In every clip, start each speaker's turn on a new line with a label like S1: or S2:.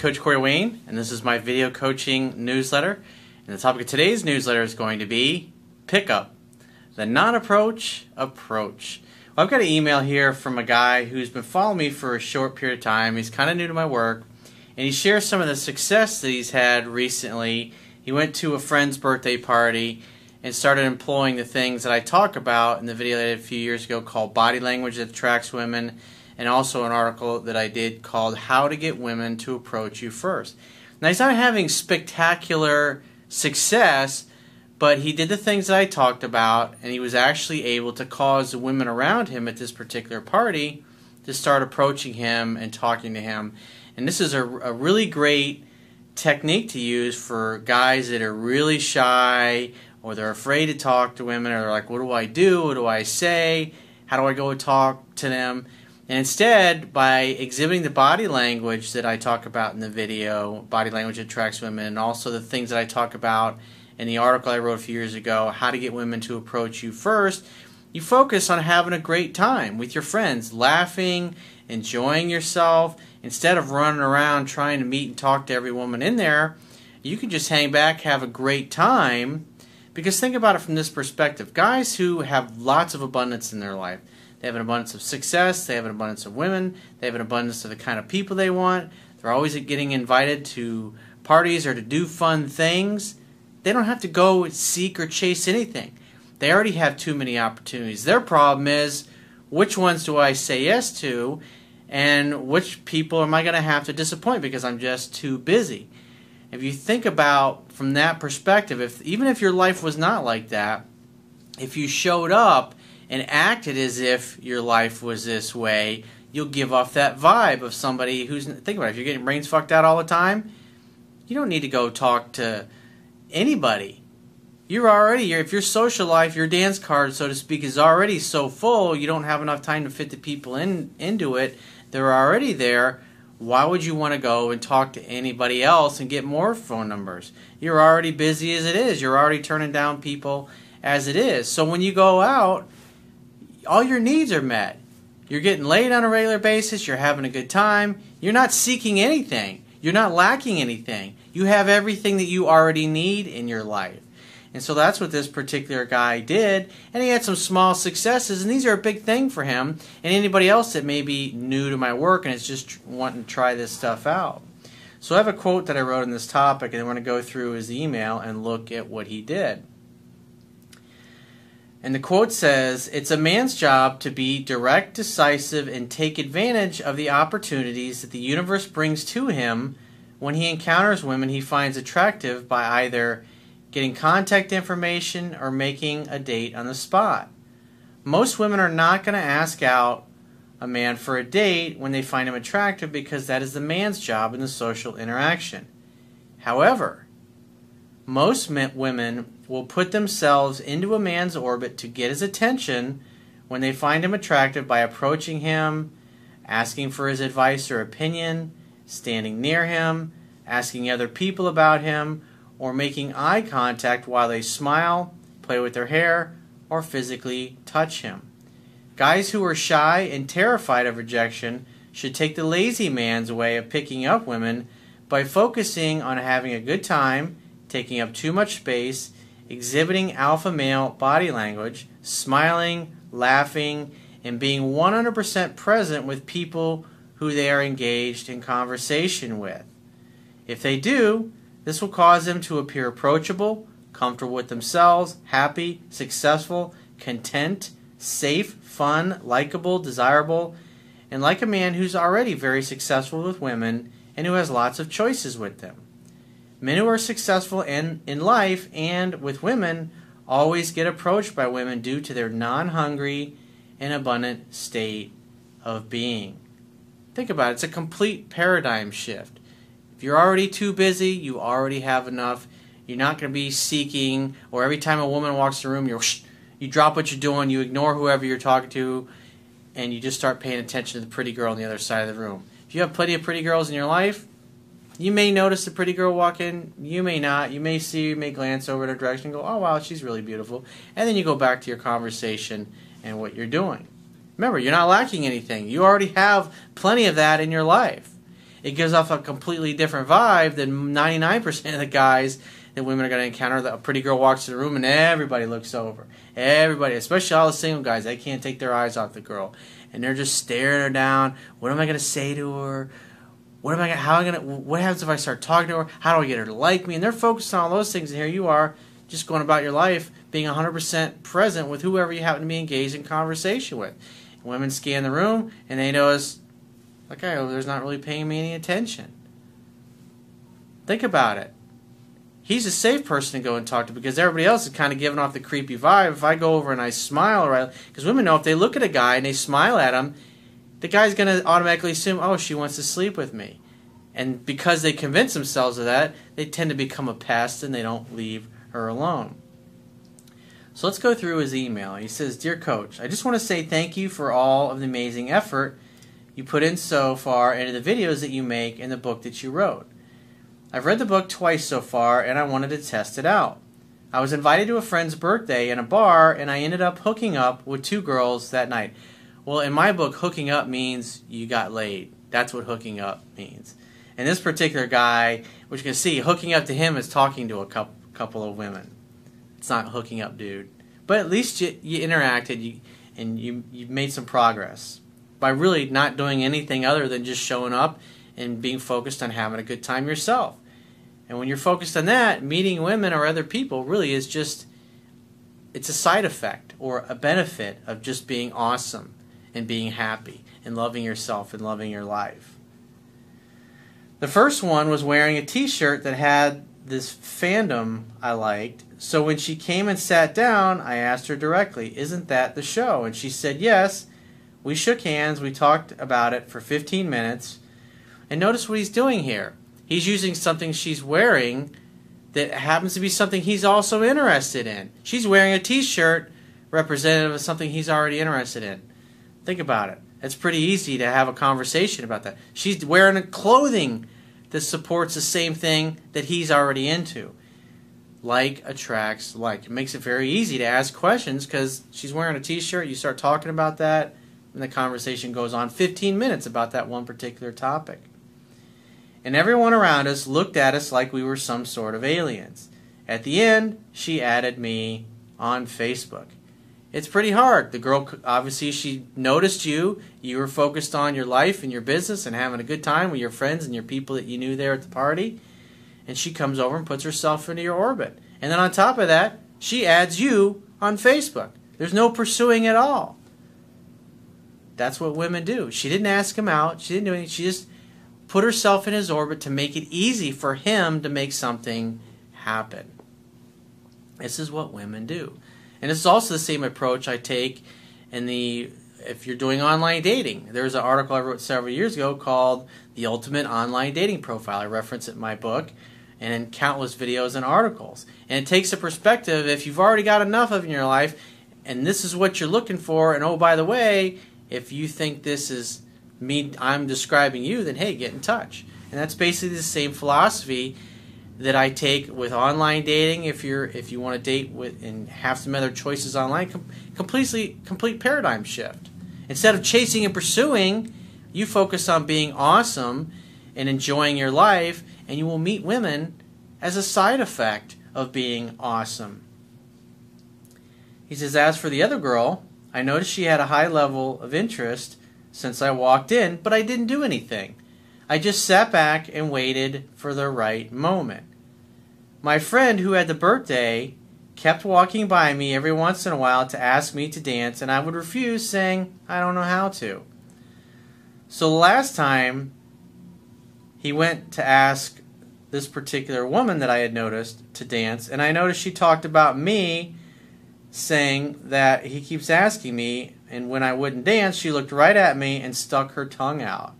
S1: Coach Corey Wayne, and this is my video coaching newsletter. And the topic of today's newsletter is going to be pickup, the non approach approach. Well, I've got an email here from a guy who's been following me for a short period of time. He's kind of new to my work, and he shares some of the success that he's had recently. He went to a friend's birthday party and started employing the things that I talk about in the video that I did a few years ago called Body Language That Attracts Women and also an article that I did called How to Get Women to Approach You First. Now, he's not having spectacular success, but he did the things that I talked about, and he was actually able to cause the women around him at this particular party to start approaching him and talking to him. And this is a, a really great technique to use for guys that are really shy or they're afraid to talk to women or they're like, what do I do? What do I say? How do I go talk to them? And instead, by exhibiting the body language that I talk about in the video, body language attracts women, and also the things that I talk about in the article I wrote a few years ago, how to get women to approach you first, you focus on having a great time with your friends, laughing, enjoying yourself. Instead of running around trying to meet and talk to every woman in there, you can just hang back, have a great time. Because think about it from this perspective guys who have lots of abundance in their life, they have an abundance of success. They have an abundance of women. They have an abundance of the kind of people they want. They're always getting invited to parties or to do fun things. They don't have to go seek or chase anything. They already have too many opportunities. Their problem is which ones do I say yes to and which people am I going to have to disappoint because I'm just too busy. If you think about from that perspective, if even if your life was not like that, if you showed up and acted as if your life was this way, you'll give off that vibe of somebody who's think about it. If you're getting brains fucked out all the time, you don't need to go talk to anybody. You're already if your social life, your dance card, so to speak, is already so full, you don't have enough time to fit the people in into it. They're already there. Why would you want to go and talk to anybody else and get more phone numbers? You're already busy as it is. You're already turning down people as it is. So when you go out, all your needs are met. You're getting laid on a regular basis, you're having a good time, you're not seeking anything, you're not lacking anything. You have everything that you already need in your life. And so that's what this particular guy did. And he had some small successes, and these are a big thing for him and anybody else that may be new to my work and is just wanting to try this stuff out. So I have a quote that I wrote on this topic, and I want to go through his email and look at what he did. And the quote says, It's a man's job to be direct, decisive, and take advantage of the opportunities that the universe brings to him when he encounters women he finds attractive by either getting contact information or making a date on the spot. Most women are not going to ask out a man for a date when they find him attractive because that is the man's job in the social interaction. However, most men women will put themselves into a man's orbit to get his attention when they find him attractive by approaching him, asking for his advice or opinion, standing near him, asking other people about him, or making eye contact while they smile, play with their hair, or physically touch him. Guys who are shy and terrified of rejection should take the lazy man's way of picking up women by focusing on having a good time, taking up too much space, exhibiting alpha male body language, smiling, laughing, and being 100% present with people who they are engaged in conversation with. If they do, this will cause them to appear approachable, comfortable with themselves, happy, successful, content, safe, fun, likable, desirable, and like a man who's already very successful with women and who has lots of choices with them. Men who are successful in, in life and with women always get approached by women due to their non hungry and abundant state of being. Think about it, it's a complete paradigm shift. If you're already too busy, you already have enough. You're not going to be seeking, or every time a woman walks the room, you you drop what you're doing, you ignore whoever you're talking to, and you just start paying attention to the pretty girl on the other side of the room. If you have plenty of pretty girls in your life, you may notice a pretty girl walk in, you may not. You may see, you may glance over in her direction and go, oh, wow, she's really beautiful. And then you go back to your conversation and what you're doing. Remember, you're not lacking anything. You already have plenty of that in your life. it gives off a completely different vibe than 99% of the guys that women are going to encounter. That a pretty girl walks in the room and everybody looks over. Everybody, especially all the single guys, they can't take their eyes off the girl, and they're just staring her down. What am I going to say to her? What am I? Gonna, how am I to? What happens if I start talking to her? How do I get her to like me? And they're focused on all those things. And here you are, just going about your life, being 100% present with whoever you happen to be engaged in conversation with. Women scan the room and they notice, guy over there's not really paying me any attention. Think about it. He's a safe person to go and talk to because everybody else is kind of giving off the creepy vibe. If I go over and I smile, right? Because women know if they look at a guy and they smile at him, the guy's going to automatically assume, oh, she wants to sleep with me. And because they convince themselves of that, they tend to become a pest and they don't leave her alone. So let's go through his email. He says, Dear Coach, I just want to say thank you for all of the amazing effort you put in so far into the videos that you make and the book that you wrote. I've read the book twice so far and I wanted to test it out. I was invited to a friend's birthday in a bar and I ended up hooking up with two girls that night. Well, in my book, hooking up means you got laid. That's what hooking up means. And this particular guy, which you can see, hooking up to him is talking to a couple, couple of women. It's not hooking up, dude. But at least you, you interacted you, and you, you made some progress by really not doing anything other than just showing up and being focused on having a good time yourself. And when you're focused on that, meeting women or other people really is just it's a side effect or a benefit of just being awesome and being happy and loving yourself and loving your life. The first one was wearing a t-shirt that had this fandom I liked. So when she came and sat down, I asked her directly, Isn't that the show? And she said, Yes. We shook hands, we talked about it for 15 minutes. And notice what he's doing here. He's using something she's wearing that happens to be something he's also interested in. She's wearing a t shirt representative of something he's already interested in. Think about it. It's pretty easy to have a conversation about that. She's wearing a clothing that supports the same thing that he's already into. Like attracts like. It makes it very easy to ask questions because she's wearing a t shirt. You start talking about that, and the conversation goes on 15 minutes about that one particular topic. And everyone around us looked at us like we were some sort of aliens. At the end, she added me on Facebook it's pretty hard. The girl obviously she noticed you. You were focused on your life and your business and having a good time with your friends and your people that you knew there at the party. And she comes over and puts herself into your orbit. And then on top of that, she adds you on Facebook. There's no pursuing at all. That's what women do. She didn't ask him out. She didn't do anything. She just put herself in his orbit to make it easy for him to make something happen. This is what women do. And this is also the same approach I take in the if you're doing online dating. There's an article I wrote several years ago called The Ultimate Online Dating Profile. I reference it in my book and in countless videos and articles. And it takes a perspective if you've already got enough of in your life and this is what you're looking for and oh by the way, if you think this is me I'm describing you, then hey, get in touch. And that's basically the same philosophy that I take with online dating. If you're if you want to date with and have some other choices online, com- completely complete paradigm shift. Instead of chasing and pursuing, you focus on being awesome and enjoying your life, and you will meet women as a side effect of being awesome. He says, as for the other girl, I noticed she had a high level of interest since I walked in, but I didn't do anything. I just sat back and waited for the right moment. My friend who had the birthday kept walking by me every once in a while to ask me to dance, and I would refuse, saying, I don't know how to. So the last time he went to ask this particular woman that I had noticed to dance, and I noticed she talked about me saying that he keeps asking me, and when I wouldn't dance, she looked right at me and stuck her tongue out.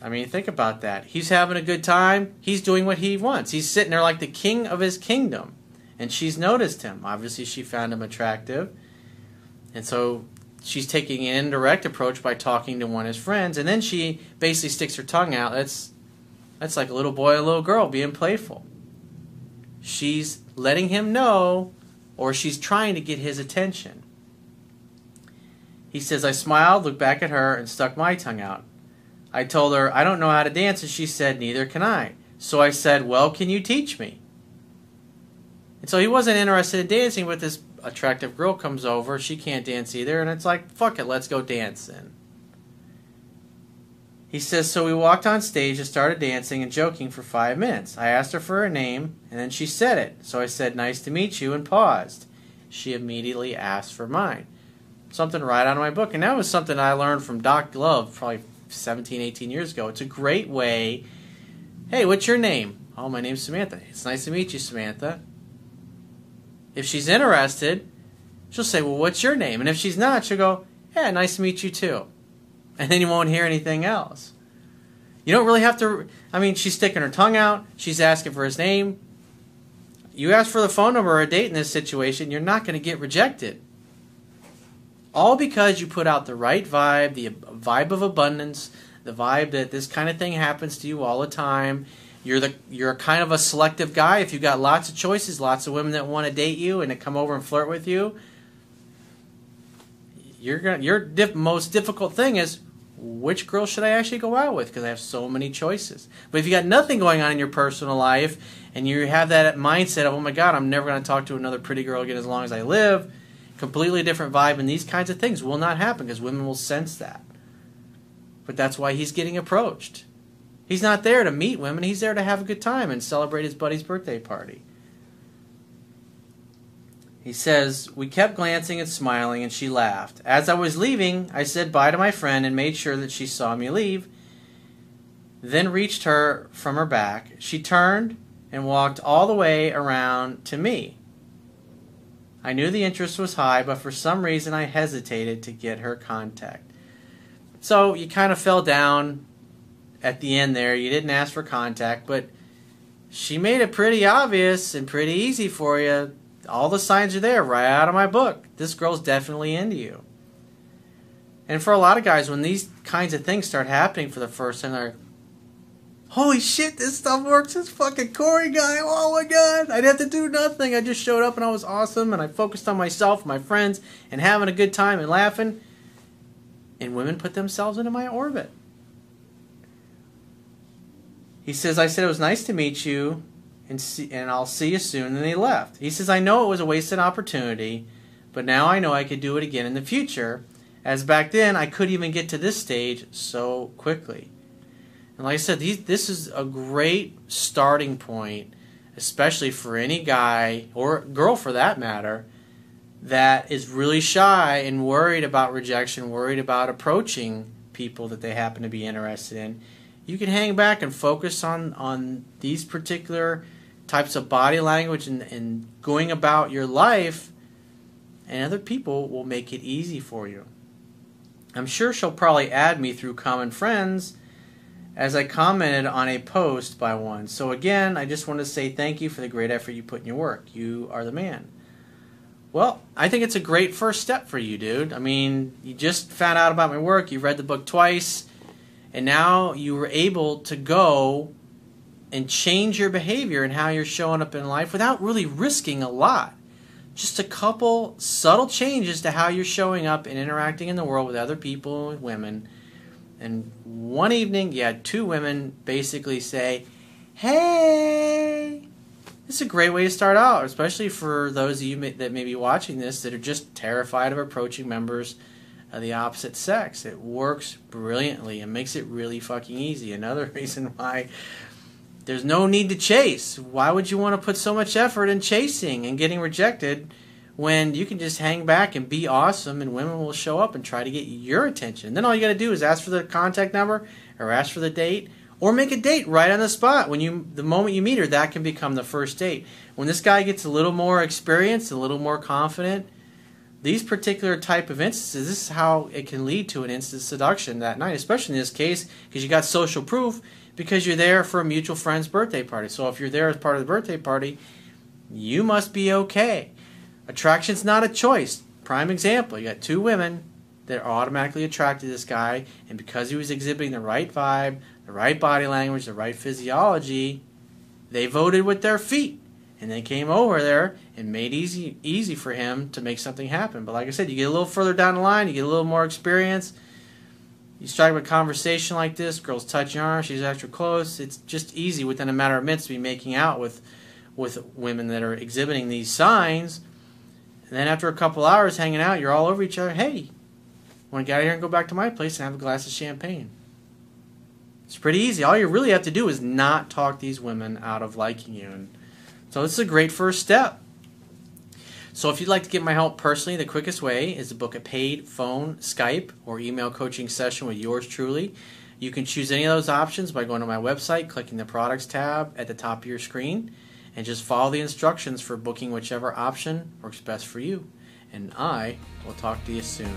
S1: I mean, think about that. He's having a good time. He's doing what he wants. He's sitting there like the king of his kingdom. And she's noticed him. Obviously, she found him attractive. And so she's taking an indirect approach by talking to one of his friends. And then she basically sticks her tongue out. That's, that's like a little boy a little girl being playful. She's letting him know, or she's trying to get his attention. He says, I smiled, looked back at her, and stuck my tongue out. I told her, I don't know how to dance, and she said, Neither can I. So I said, Well, can you teach me? And so he wasn't interested in dancing, but this attractive girl comes over. She can't dance either, and it's like, Fuck it, let's go dancing. He says, So we walked on stage and started dancing and joking for five minutes. I asked her for her name, and then she said it. So I said, Nice to meet you, and paused. She immediately asked for mine. Something right out of my book. And that was something I learned from Doc Love probably 17, 18 years ago. It's a great way. Hey, what's your name? Oh, my name's Samantha. It's nice to meet you, Samantha. If she's interested, she'll say, Well, what's your name? And if she's not, she'll go, Yeah, nice to meet you too. And then you won't hear anything else. You don't really have to. I mean, she's sticking her tongue out. She's asking for his name. You ask for the phone number or a date in this situation, you're not going to get rejected. All because you put out the right vibe, the vibe of abundance, the vibe that this kind of thing happens to you all the time. You're the you're kind of a selective guy. If you've got lots of choices, lots of women that want to date you and to come over and flirt with you, you're gonna your diff, most difficult thing is which girl should I actually go out with because I have so many choices. But if you got nothing going on in your personal life and you have that mindset of oh my god, I'm never going to talk to another pretty girl again as long as I live, completely different vibe and these kinds of things will not happen because women will sense that. But that's why he's getting approached. He's not there to meet women, he's there to have a good time and celebrate his buddy's birthday party. He says, We kept glancing and smiling, and she laughed. As I was leaving, I said bye to my friend and made sure that she saw me leave, then reached her from her back. She turned and walked all the way around to me. I knew the interest was high, but for some reason I hesitated to get her contact. So you kind of fell down at the end there. You didn't ask for contact, but she made it pretty obvious and pretty easy for you all the signs are there right out of my book. This girl's definitely into you. And for a lot of guys, when these kinds of things start happening for the first time, they're holy shit, this stuff works. This fucking Corey guy, oh my god, I'd have to do nothing. I just showed up and I was awesome and I focused on myself, my friends, and having a good time and laughing. And women put themselves into my orbit. He says, I said it was nice to meet you and see, and I'll see you soon. And they left. He says, I know it was a wasted opportunity, but now I know I could do it again in the future, as back then I couldn't even get to this stage so quickly. And like I said, these, this is a great starting point, especially for any guy or girl for that matter that is really shy and worried about rejection, worried about approaching people that they happen to be interested in. You can hang back and focus on on these particular types of body language and, and going about your life, and other people will make it easy for you. I'm sure she'll probably add me through common friends as I commented on a post by one. So, again, I just want to say thank you for the great effort you put in your work. You are the man. Well, I think it's a great first step for you, dude. I mean, you just found out about my work, you read the book twice, and now you were able to go and change your behavior and how you're showing up in life without really risking a lot. Just a couple subtle changes to how you're showing up and interacting in the world with other people women. And one evening, you had two women basically say, Hey, this is a great way to start out, especially for those of you that may be watching this that are just terrified of approaching members of the opposite sex. It works brilliantly and makes it really fucking easy. Another reason why there's no need to chase. Why would you want to put so much effort in chasing and getting rejected when you can just hang back and be awesome and women will show up and try to get your attention? Then all you got to do is ask for the contact number or ask for the date or make a date right on the spot when you the moment you meet her that can become the first date. When this guy gets a little more experienced, a little more confident, these particular type of instances, this is how it can lead to an instant seduction that night, especially in this case because you got social proof because you're there for a mutual friend's birthday party. So if you're there as part of the birthday party, you must be okay. Attraction's not a choice. Prime example, you got two women that are automatically attracted to this guy, and because he was exhibiting the right vibe, the right body language, the right physiology, they voted with their feet. And they came over there and made easy easy for him to make something happen. But like I said, you get a little further down the line, you get a little more experience, You strike up a conversation like this, girls touch your arm, she's extra close. It's just easy within a matter of minutes to be making out with with women that are exhibiting these signs. And then after a couple hours hanging out, you're all over each other. Hey, want to get out here and go back to my place and have a glass of champagne? It's pretty easy. All you really have to do is not talk these women out of liking you. And so this is a great first step. So if you'd like to get my help personally, the quickest way is to book a paid phone, Skype, or email coaching session with yours truly. You can choose any of those options by going to my website, clicking the products tab at the top of your screen, and just follow the instructions for booking whichever option works best for you. And I will talk to you soon.